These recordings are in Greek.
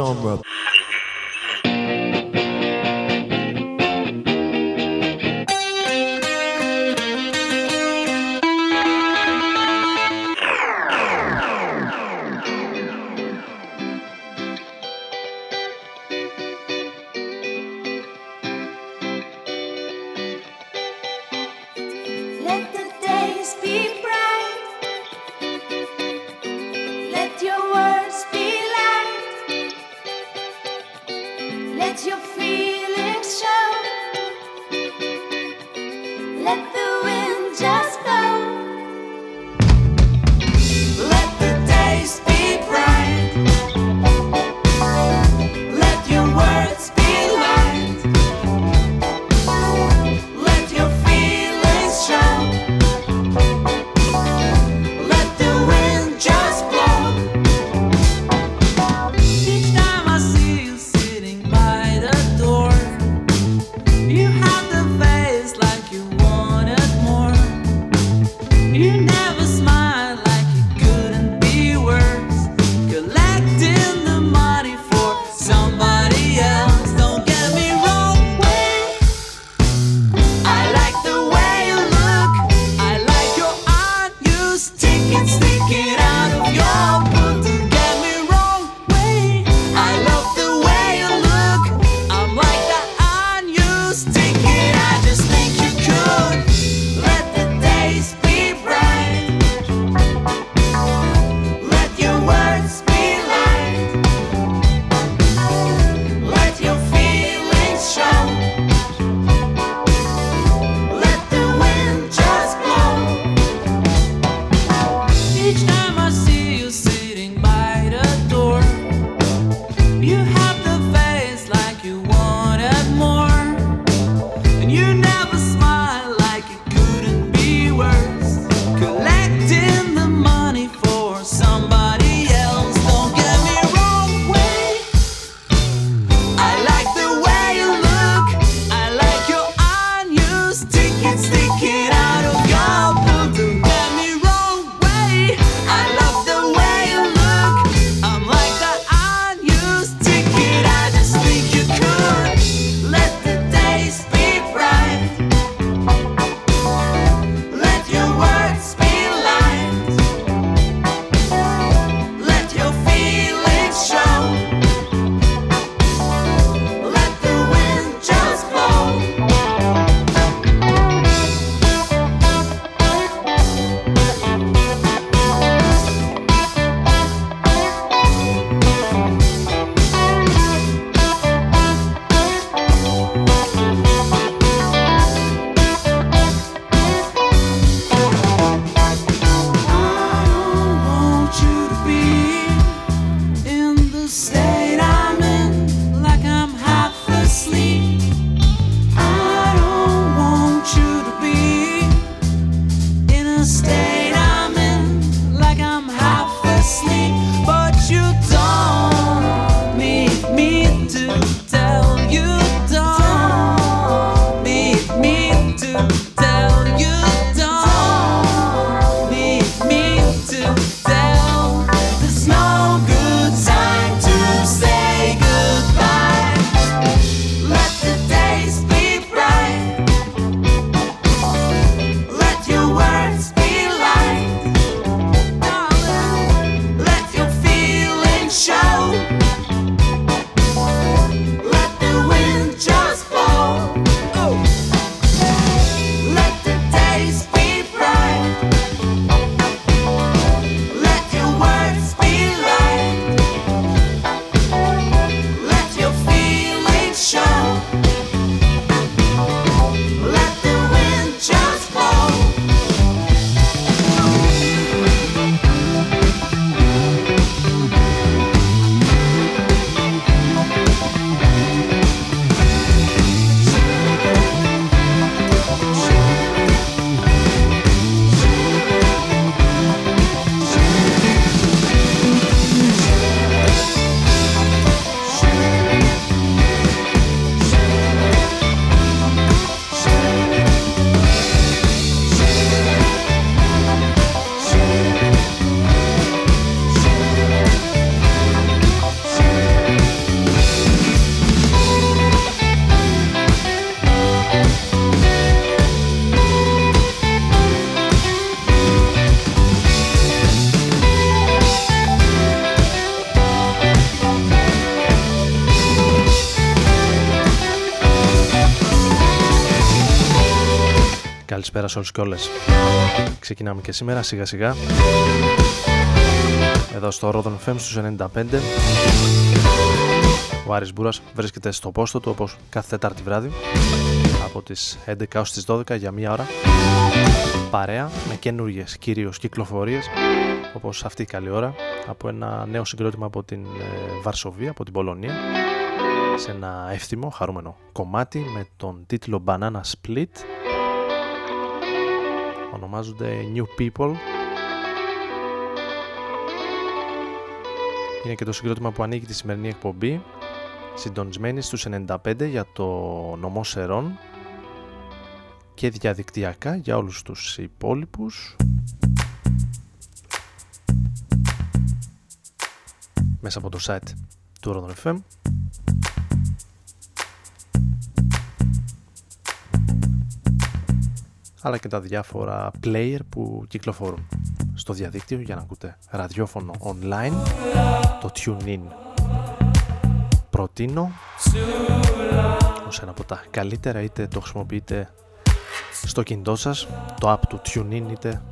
genre. Καλησπέρα σε όλους και όλες. Ξεκινάμε και σήμερα σιγά σιγά. Εδώ στο Rodon FM στους 95. Ο Άρης Μπούρας βρίσκεται στο πόστο του όπως κάθε Τετάρτη βράδυ από τις 11 έως τις 12 για μία ώρα παρέα με καινούργιες κυρίως κυκλοφορίες όπως αυτή η καλή ώρα από ένα νέο συγκρότημα από την ε, Βαρσοβία, από την Πολωνία σε ένα εύθυμο, χαρούμενο κομμάτι με τον τίτλο Banana Split ονομάζονται New People. Είναι και το συγκρότημα που ανοίγει τη σημερινή εκπομπή συντονισμένη στους 95 για το νομό Σερών και διαδικτυακά για όλους τους υπόλοιπους. Μέσα από το site του Rodon FM αλλά και τα διάφορα player που κυκλοφορούν στο διαδίκτυο για να ακούτε ραδιόφωνο online. Το TuneIn προτείνω ως ένα από τα καλύτερα είτε το χρησιμοποιείτε στο κινητό σας το app του TuneIn είτε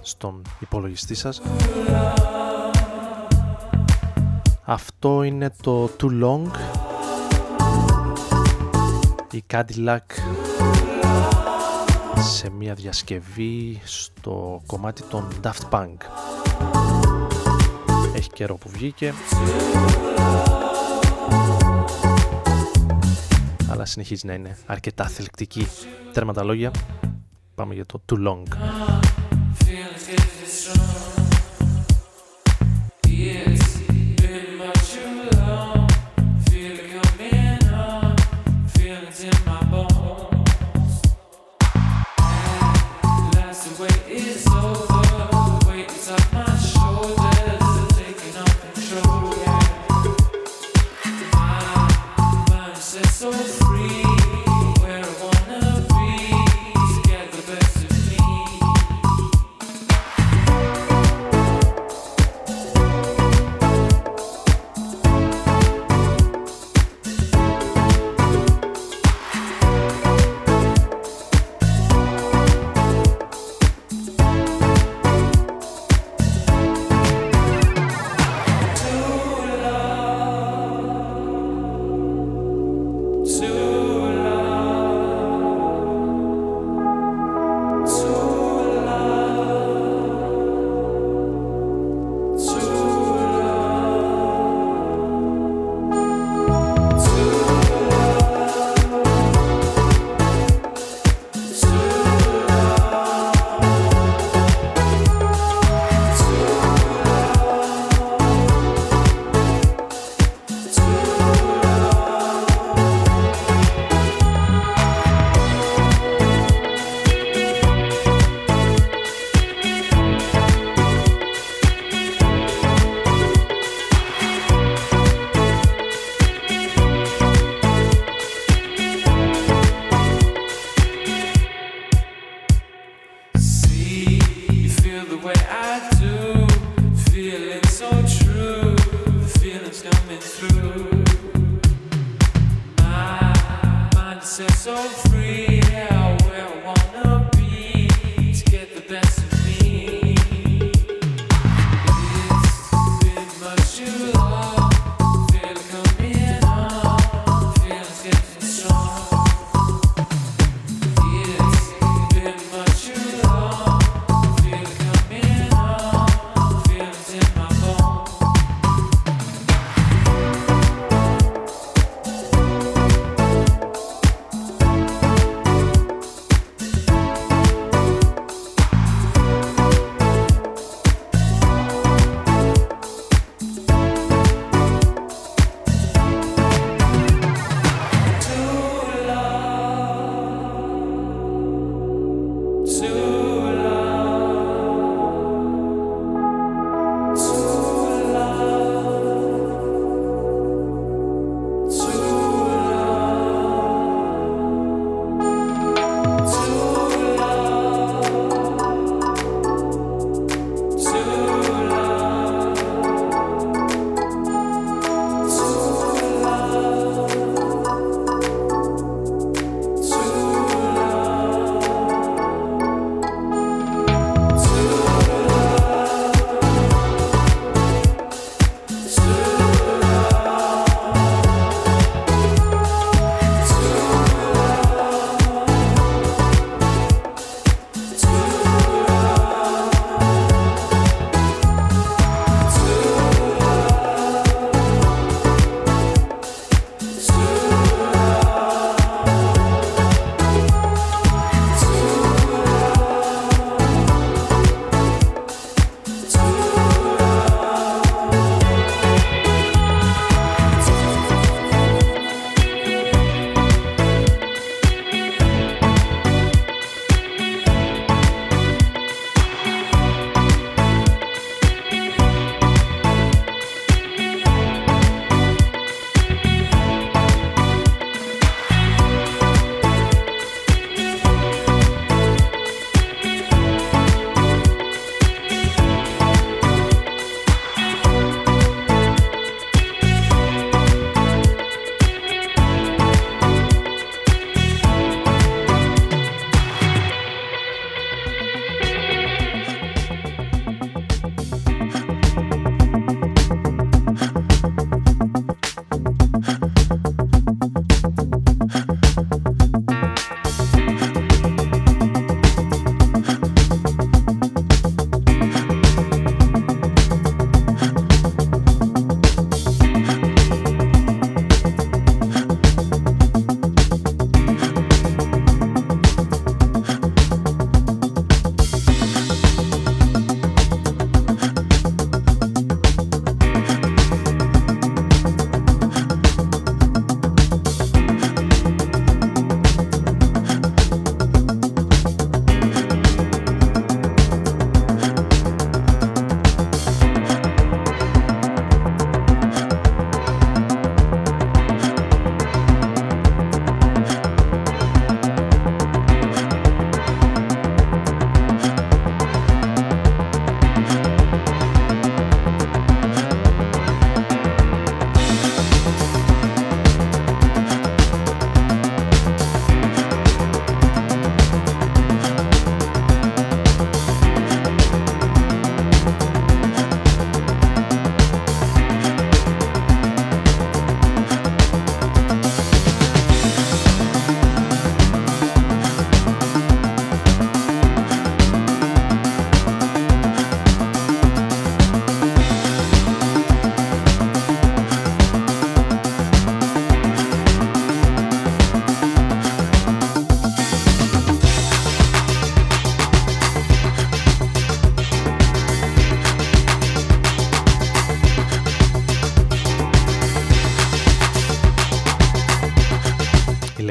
στον υπολογιστή σας. Αυτό είναι το Too Long. Η Cadillac σε μια διασκευή στο κομμάτι των Daft Punk. Έχει καιρό που βγήκε. Αλλά συνεχίζει να είναι αρκετά θελκτική. Τέρματα λόγια. Πάμε για το Too Long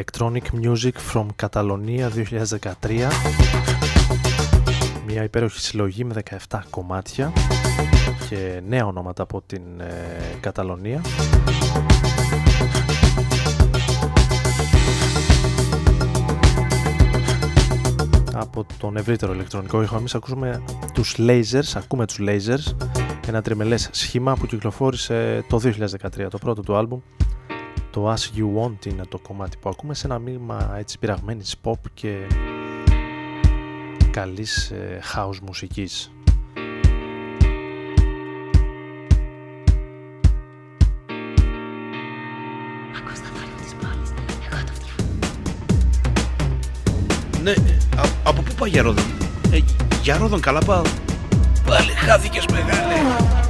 Electronic Music from Catalonia 2013 μια υπέροχη συλλογή με 17 κομμάτια και νέα ονόματα από την ε, Καταλωνία από τον ευρύτερο ηλεκτρονικό ήχο εμείς ακούσουμε τους Lasers, ακούμε τους Lasers ένα τριμελές σχήμα που κυκλοφόρησε το 2013 το πρώτο του άλμπουμ το As You Want είναι το κομμάτι που ακούμε σε ένα μείγμα έτσι πειραγμένης pop και καλής ε, house μουσικής. Ναι, α, από πού πάει για Ρόδον; Ε, για Ρόδον καλά πάω. Πάλι χάθηκες μεγάλε.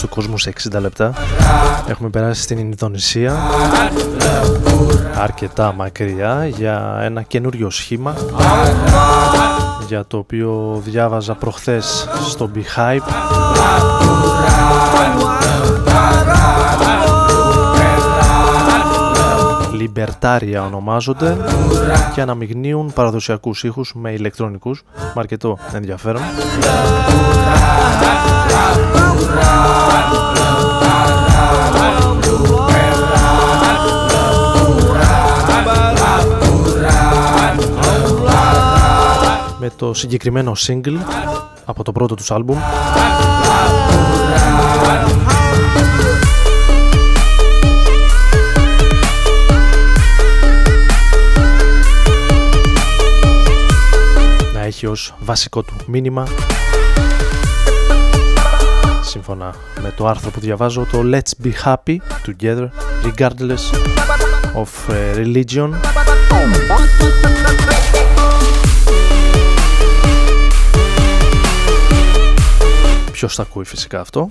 Του κόσμου σε 60 λεπτά. Έχουμε περάσει στην Ινδονησία αρκετά μακριά για ένα καινούριο σχήμα για το οποίο διάβαζα προχθές στο Beehive Λιμπερτάρια ονομάζονται και αναμειγνύουν παραδοσιακούς ήχους με ηλεκτρονικούς. Με αρκετό ενδιαφέρον. Με το συγκεκριμένο single από το πρώτο τους άλμπουμ έχει ως βασικό του μήνυμα. Σύμφωνα με το άρθρο που διαβάζω το Let's be happy together regardless of uh, religion. Ποιος θα ακούει φυσικά αυτό;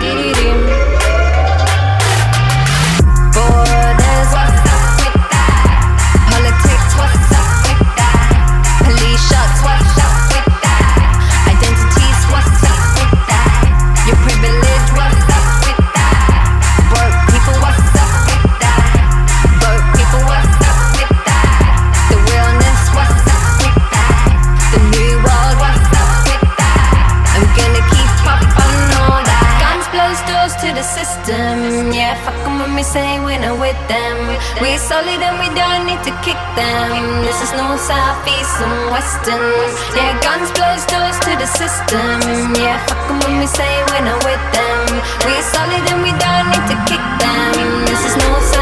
Baby, early, then we don't need to kick them. This is no Southeast and western. Yeah, guns close doors to the system. Yeah, fuck them when we say we're not with them. We're solid then we don't need to kick them. This is no. south.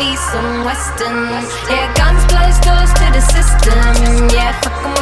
Some and western. Yeah, guns, blows, doors to the system. Yeah, fuck 'em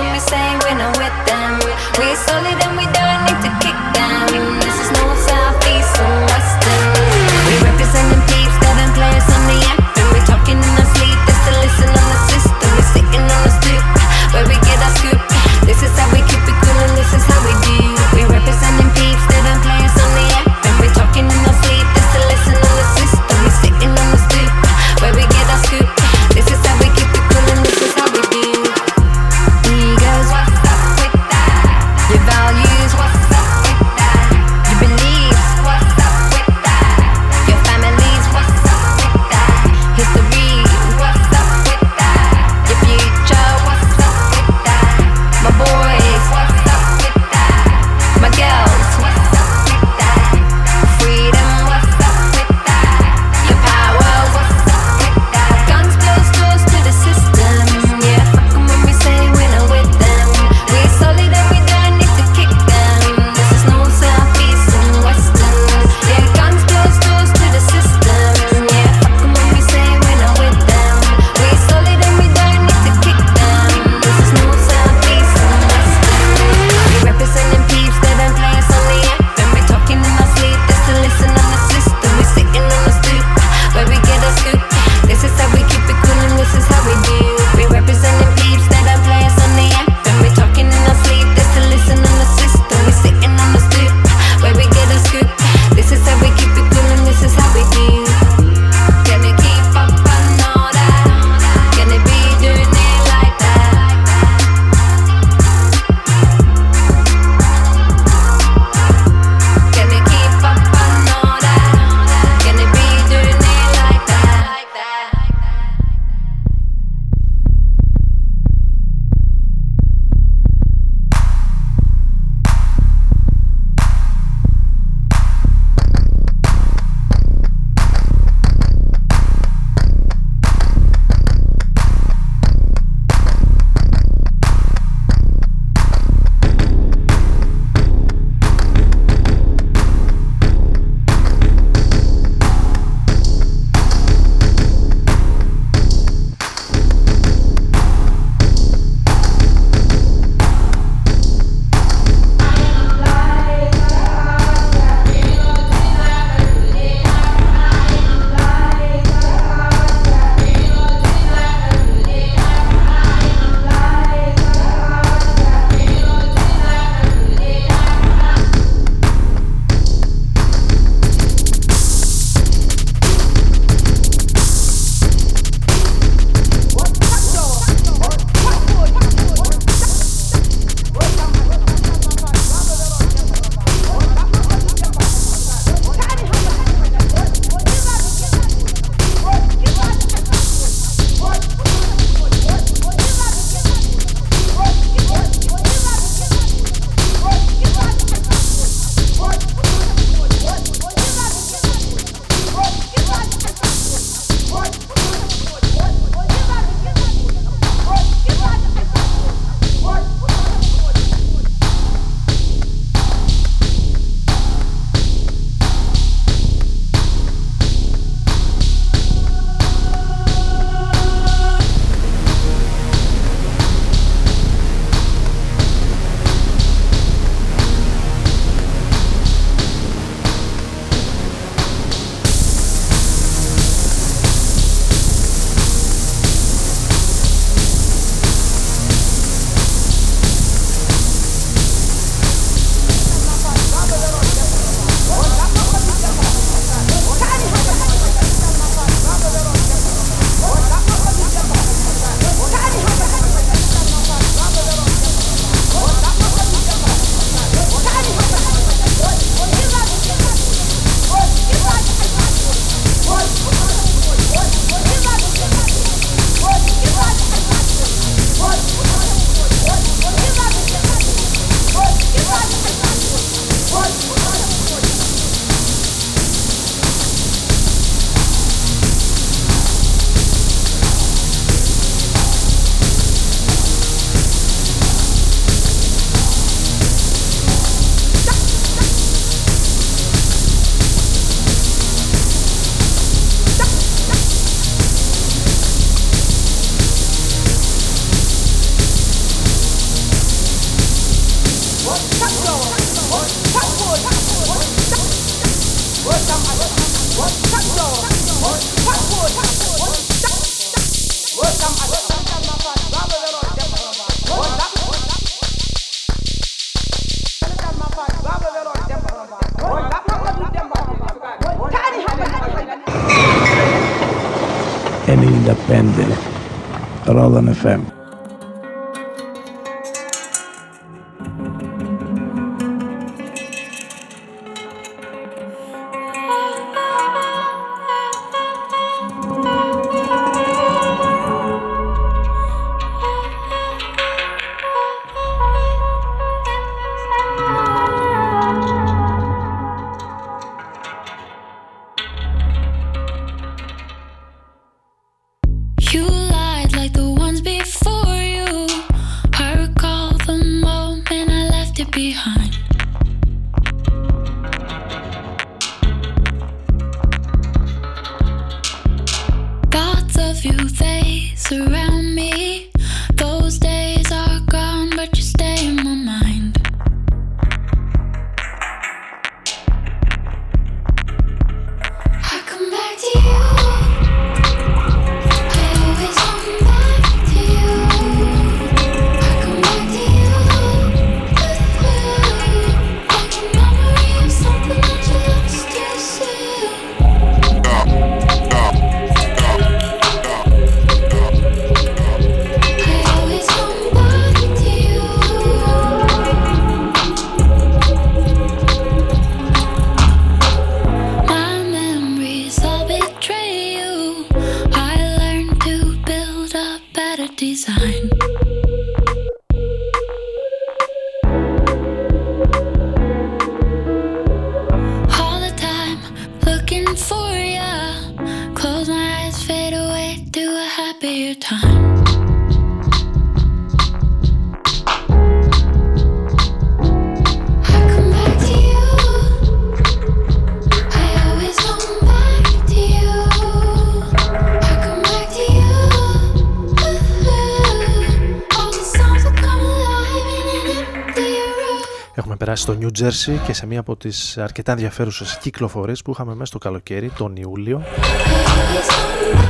περάσει στο New Jersey και σε μία από τις αρκετά ενδιαφέρουσες κυκλοφορίες που είχαμε μέσα στο καλοκαίρι, τον Ιούλιο.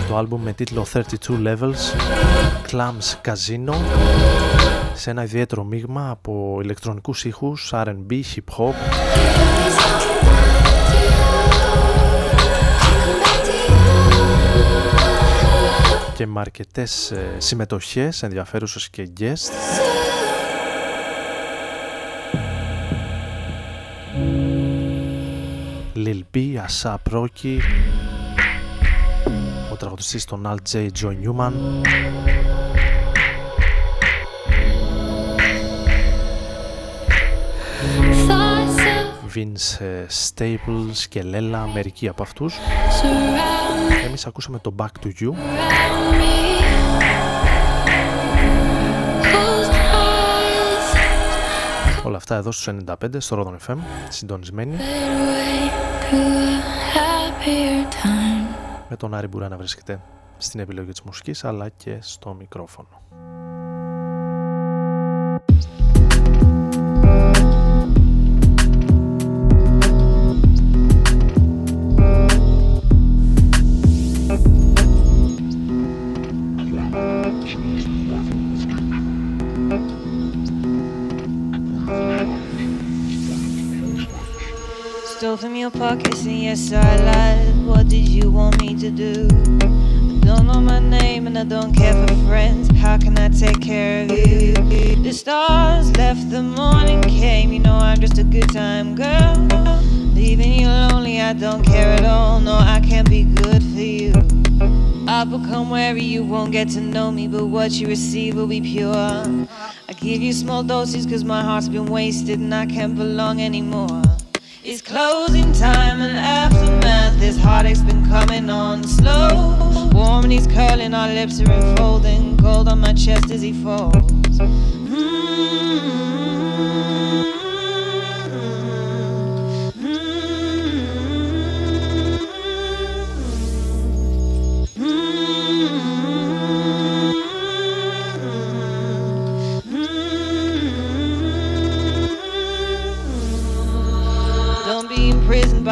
Το άλμπουμ με τίτλο 32 Levels, Clams Casino, σε ένα ιδιαίτερο μείγμα από ηλεκτρονικούς ήχους, R&B, hip hop, και με αρκετές ε, συμμετοχές ενδιαφέρουσες και guest. Rocky ο τραγουδιστής των Al J. John Newman Vince Staples και Λέλα, μερικοί από αυτούς εμείς ακούσαμε το Back to You Όλα αυτά εδώ στους 95 στο Rodon FM, συντονισμένοι fade away to a happier time. με τον Άρη Μπουρά να βρίσκεται στην επιλογή της μουσικής αλλά και στο μικρόφωνο. Yes I lied. What did you want me to do? I don't know my name and I don't care for friends. How can I take care of you? The stars left, the morning came. You know I'm just a good time girl. Leaving you lonely, I don't care at all. No, I can't be good for you. I've become wary, you won't get to know me, but what you receive will be pure. I give you small doses cause my heart's been wasted and I can't belong anymore. It's closing time and aftermath. This heartache's been coming on slow. Warm and he's curling, our lips are unfolding. Cold on my chest as he falls.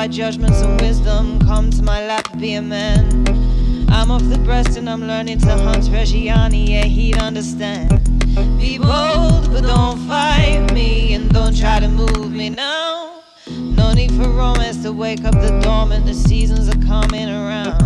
Judgments and wisdom. Come to my lap, be a man. I'm off the breast and I'm learning to hunt Reggiani, yeah, he'd understand. Be bold, but don't fight me and don't try to move me now. No need for romance to wake up the dormant, the seasons are coming around.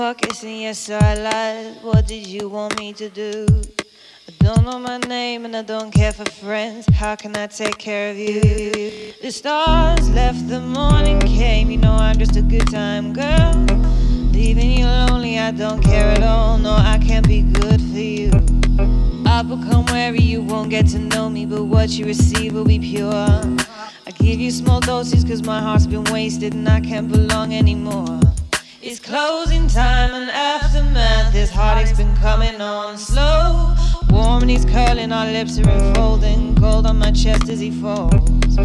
Pockets and yes I lied. What did you want me to do? I don't know my name and I don't care for friends. How can I take care of you? The stars left, the morning came. You know I'm just a good time girl. Leaving you lonely, I don't care at all. No, I can't be good for you. I'll become wary, you won't get to know me, but what you receive will be pure. I give you small doses cause my heart's been wasted and I can't belong anymore. It's closing time and aftermath. This heartache's been coming on slow. Warm and he's curling, our lips are enfolding. Gold on my chest as he falls. Hey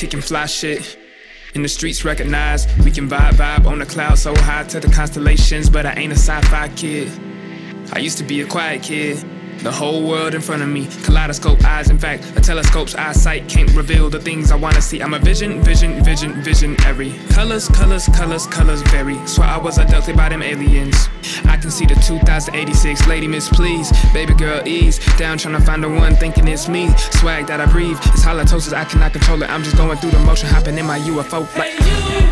kicking fly shit. In the streets recognize we can vibe vibe on the cloud so high to the constellations, but I ain't a sci-fi kid. I used to be a quiet kid. The whole world in front of me, kaleidoscope eyes. In fact, a telescope's eyesight can't reveal the things I wanna see. I'm a vision, vision, vision, visionary. Colors, colors, colors, colors vary. Swear I was abducted by them aliens. I can see the 2086 lady miss, please. Baby girl, ease down, trying to find the one thinking it's me. Swag that I breathe, it's halitosis, I cannot control it. I'm just going through the motion, hopping in my UFO flight. You're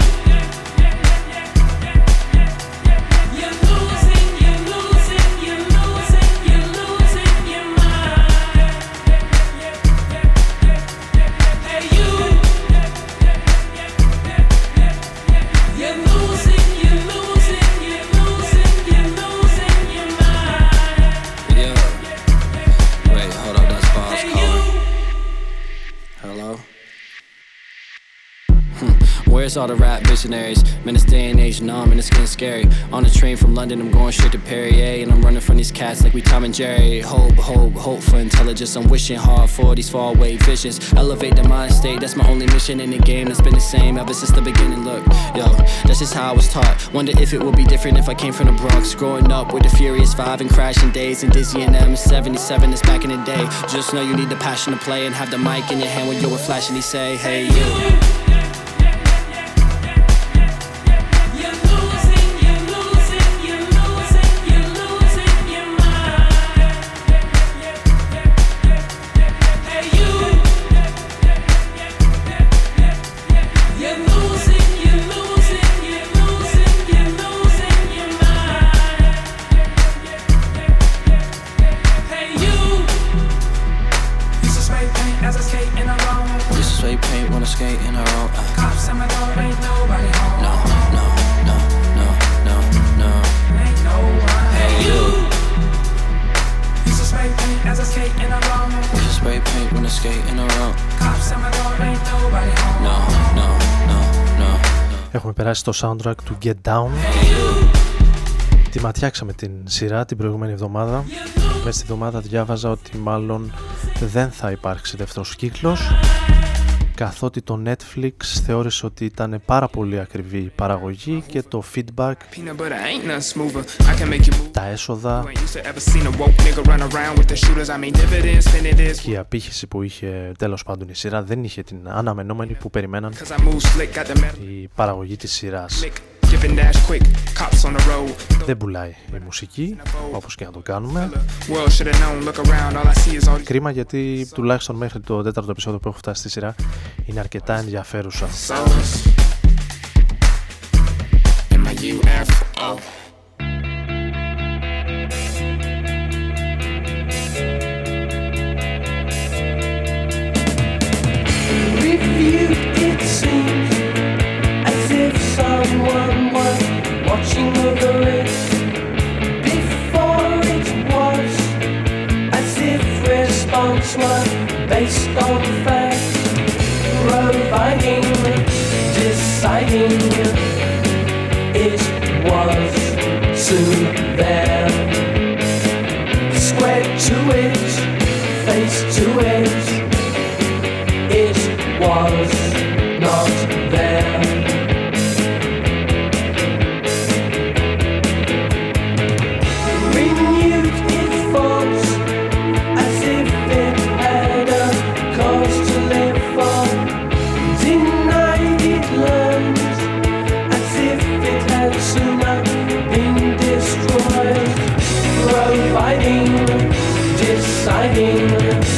Where's all the rap visionaries? Man, it's day and age, nah, man, it's getting scary. On the train from London, I'm going straight to Perrier, and I'm running from these cats like we Tom and Jerry. Hope, hope, hope for intelligence. I'm wishing hard for these faraway visions. Elevate the mind state, that's my only mission in the game. That's been the same ever since the beginning. Look, yo, that's just how I was taught. Wonder if it would be different if I came from the Bronx. Growing up with the Furious Five and crashing days and Dizzy and M77 is back in the day. Just know you need the passion to play and have the mic in your hand when you're flashing. He say, hey, you. Στο soundtrack του Get Down, τη τη ματιάξαμε την σειρά την προηγούμενη εβδομάδα. Μέσα στη εβδομάδα διάβαζα ότι μάλλον δεν θα υπάρξει δεύτερος κύκλος καθότι το Netflix θεώρησε ότι ήταν πάρα πολύ ακριβή η παραγωγή και το feedback τα έσοδα και η απήχηση που είχε τέλος πάντων η σειρά δεν είχε την αναμενόμενη που περιμέναν η παραγωγή της σειράς δεν πουλάει η μουσική, όπως και να το κάνουμε. Κρίμα γιατί τουλάχιστον μέχρι το τέταρτο επεισόδιο που έχω φτάσει στη σειρά είναι αρκετά ενδιαφέρουσα. watching response were based on fact providing deciding it was soon there. Square to it face to it. It was Thank you.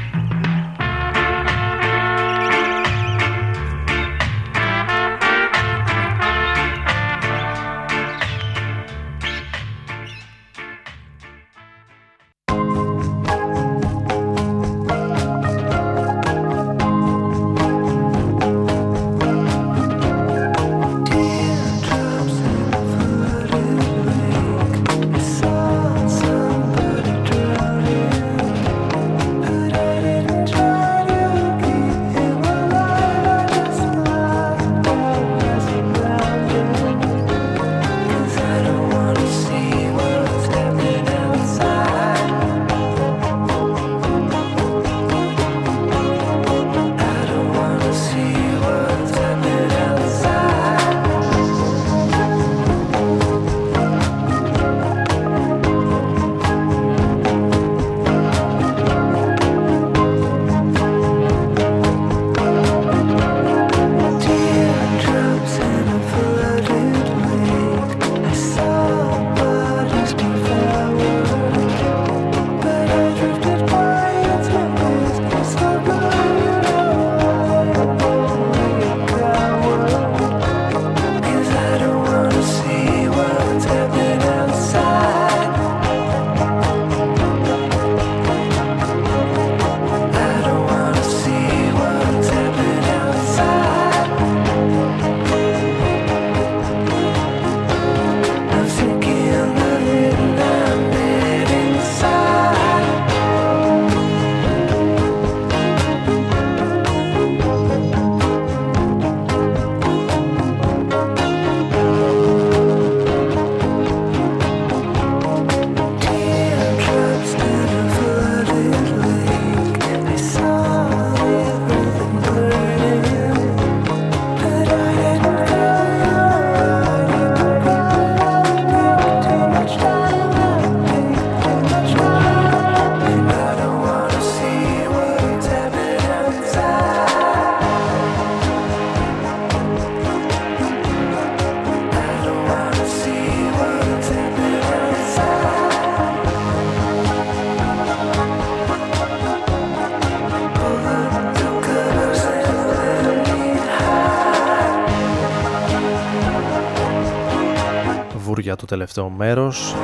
τελευταίο μέρος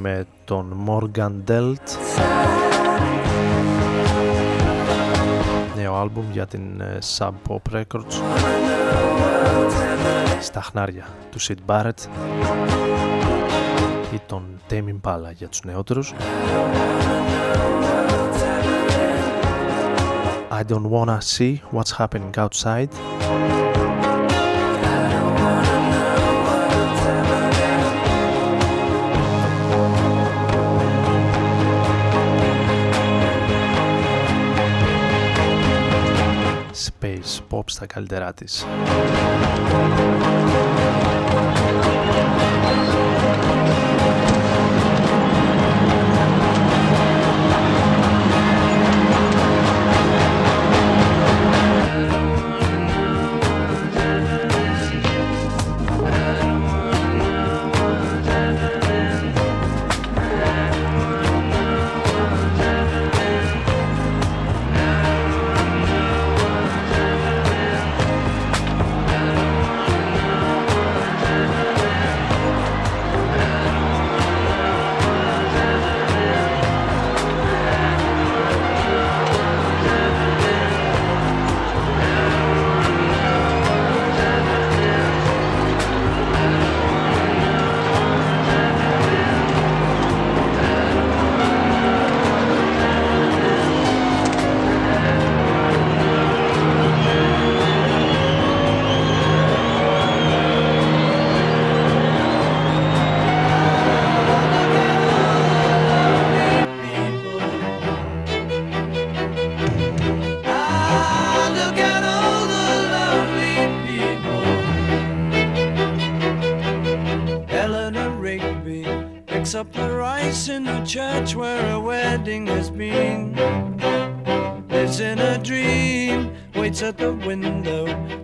με τον Morgan Delt νέο άλμπουμ για την ε, Sub Pop Records στα χνάρια του Sid Barrett ή τον Tame Impala για τους νεότερους I don't wanna see what's happening outside στα καλύτερά της. Ah,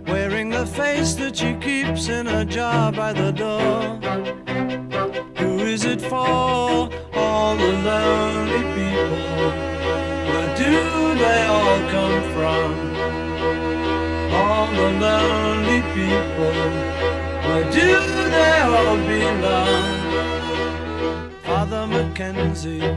wearing the face that she keeps in a jar by the door. Who is it for? All the lonely people. Where do they all come from? All the lonely people. Where do they all belong? Father Mackenzie,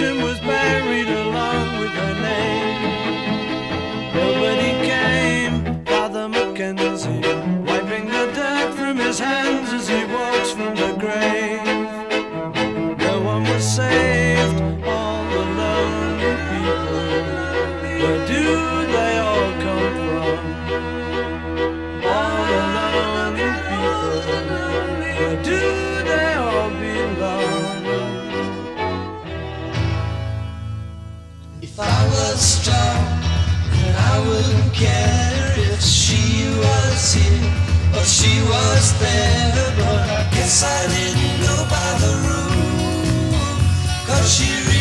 kitchen was bad. Was strong, then I wouldn't care if she was here or she was there. But I guess I didn't go by the rule. Cause she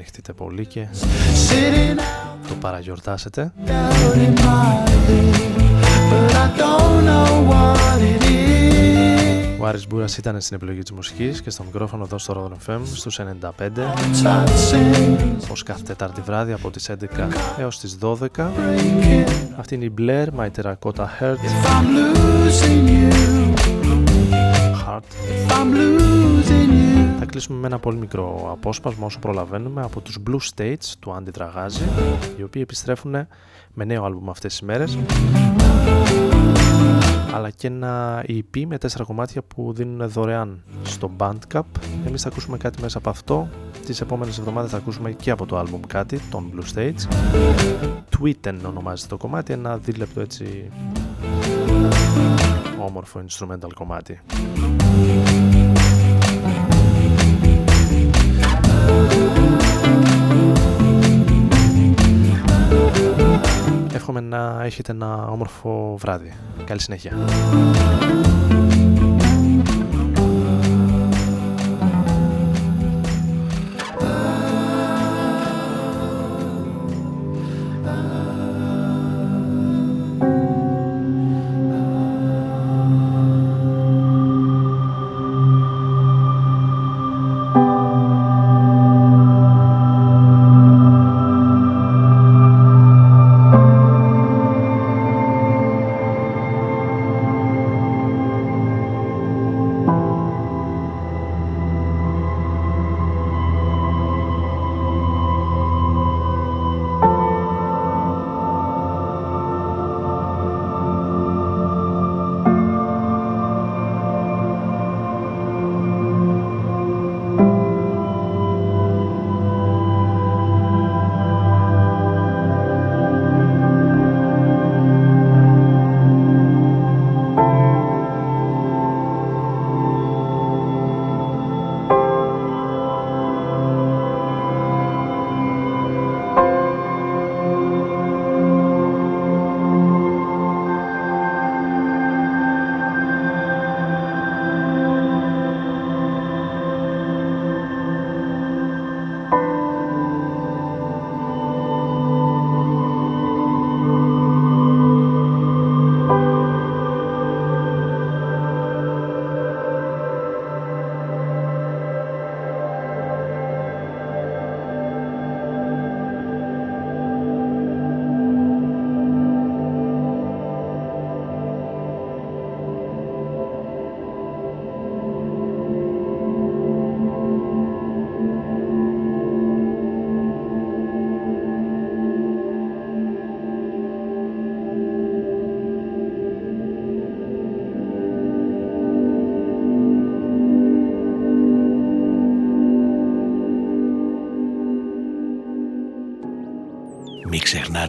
ανοιχτείτε πολύ και sitting out. το παραγιορτάσετε. doubt in my head, but I don't know what it is. Ο Άρης Μπούρας ήταν στην επιλογή της μουσικής και στο μικρόφωνο εδώ στο Rodon FM στους 95 Touching, ως κάθε Τετάρτη βράδυ από τις 11 έως τις 12 Αυτή είναι η Blair, My Terracotta Heart, I'm losing you, Heart. I'm losing you. Θα κλείσουμε με ένα πολύ μικρό απόσπασμα όσο προλαβαίνουμε από τους Blue States του Άντι Τραγάζη οι οποίοι επιστρέφουν με νέο άλμπουμ αυτές τις μέρες αλλά και ένα EP με τέσσερα κομμάτια που δίνουν δωρεάν στο Bandcamp. Εμείς θα ακούσουμε κάτι μέσα από αυτό. Τις επόμενες εβδομάδες θα ακούσουμε και από το άλμπουμ κάτι, των Blue States. Tweeten ονομάζεται το κομμάτι, ένα δίλεπτο έτσι όμορφο instrumental κομμάτι. Εύχομαι να έχετε ένα όμορφο βράδυ. Καλή συνέχεια.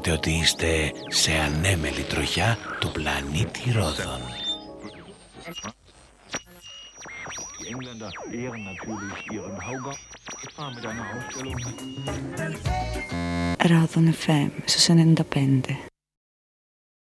νιώθετε ότι είστε σε ανέμελη τροχιά του πλανήτη Ρόδων. Ρόδων FM,